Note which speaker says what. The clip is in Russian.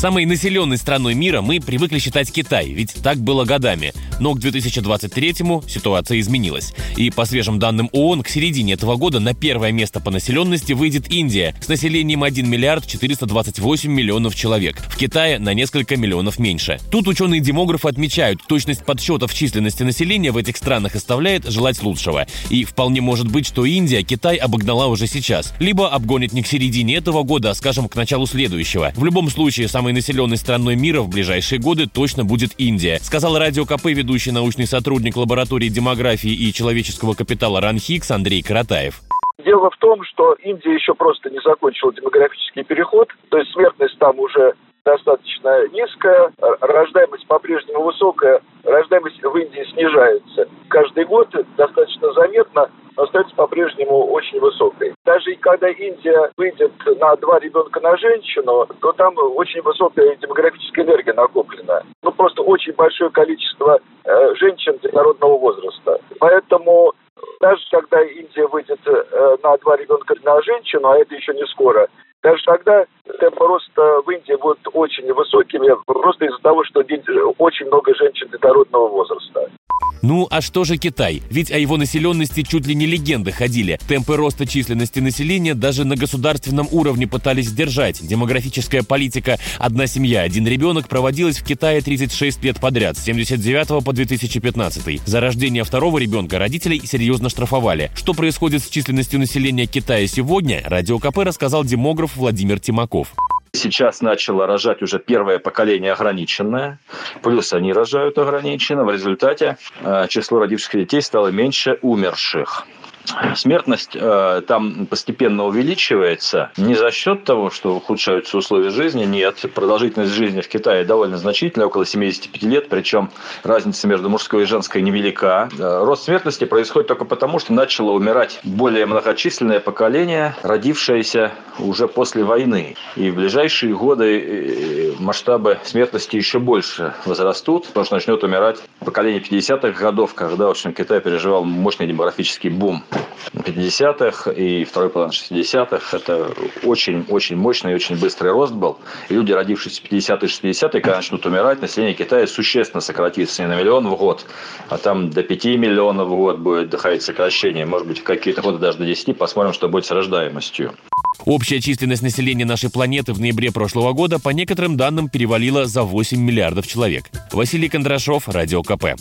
Speaker 1: Самой населенной страной мира мы привыкли считать Китай, ведь так было годами. Но к 2023-му ситуация изменилась. И по свежим данным ООН, к середине этого года на первое место по населенности выйдет Индия с населением 1 миллиард 428 миллионов человек. В Китае на несколько миллионов меньше. Тут ученые-демографы отмечают, точность подсчетов численности населения в этих странах оставляет желать лучшего. И вполне может быть, что Индия Китай обогнала уже сейчас. Либо обгонит не к середине этого года, а, скажем, к началу следующего. В любом случае, самый самой населенной страной мира в ближайшие годы точно будет Индия, сказал радио КП ведущий научный сотрудник лаборатории демографии и человеческого капитала РАНХИКС Андрей Каратаев.
Speaker 2: Дело в том, что Индия еще просто не закончила демографический переход, то есть смертность там уже достаточно низкая, рождаемость по-прежнему высокая, рождаемость в Индии снижается. Каждый год достаточно заметно остается по-прежнему очень высокой. Даже когда Индия выйдет на два ребенка на женщину, то там очень высокая демографическая энергия накоплена. Ну, просто очень большое количество э, женщин детородного возраста. Поэтому даже когда Индия выйдет э, на два ребенка на женщину, а это еще не скоро, даже тогда темпы роста в Индии будут очень высокими, просто из-за того, что очень много женщин детородного возраста.
Speaker 1: Ну а что же Китай? Ведь о его населенности чуть ли не легенды ходили. Темпы роста численности населения даже на государственном уровне пытались сдержать. Демографическая политика «одна семья, один ребенок» проводилась в Китае 36 лет подряд, с 79 по 2015. За рождение второго ребенка родителей серьезно штрафовали. Что происходит с численностью населения Китая сегодня, Радио КП рассказал демограф Владимир Тимаков.
Speaker 3: Сейчас начало рожать уже первое поколение ограниченное, плюс они рожают ограниченно. В результате э, число родившихся детей стало меньше умерших. Смертность э, там постепенно увеличивается не за счет того, что ухудшаются условия жизни, нет. Продолжительность жизни в Китае довольно значительная, около 75 лет, причем разница между мужской и женской невелика. Э, рост смертности происходит только потому, что начало умирать более многочисленное поколение, родившееся уже после войны. И в ближайшие годы э, масштабы смертности еще больше возрастут, потому что начнет умирать поколение 50-х годов, когда, в общем, Китай переживал мощный демографический бум. 50-х и второй половины 60-х. Это очень-очень мощный и очень быстрый рост был. И люди, родившиеся в 50-е 60-е, когда начнут умирать, население Китая существенно сократится не на миллион в год, а там до 5 миллионов в год будет доходить сокращение. Может быть, в какие-то годы даже до 10. Посмотрим, что будет с рождаемостью.
Speaker 1: Общая численность населения нашей планеты в ноябре прошлого года по некоторым данным перевалила за 8 миллиардов человек. Василий Кондрашов, Радио КП.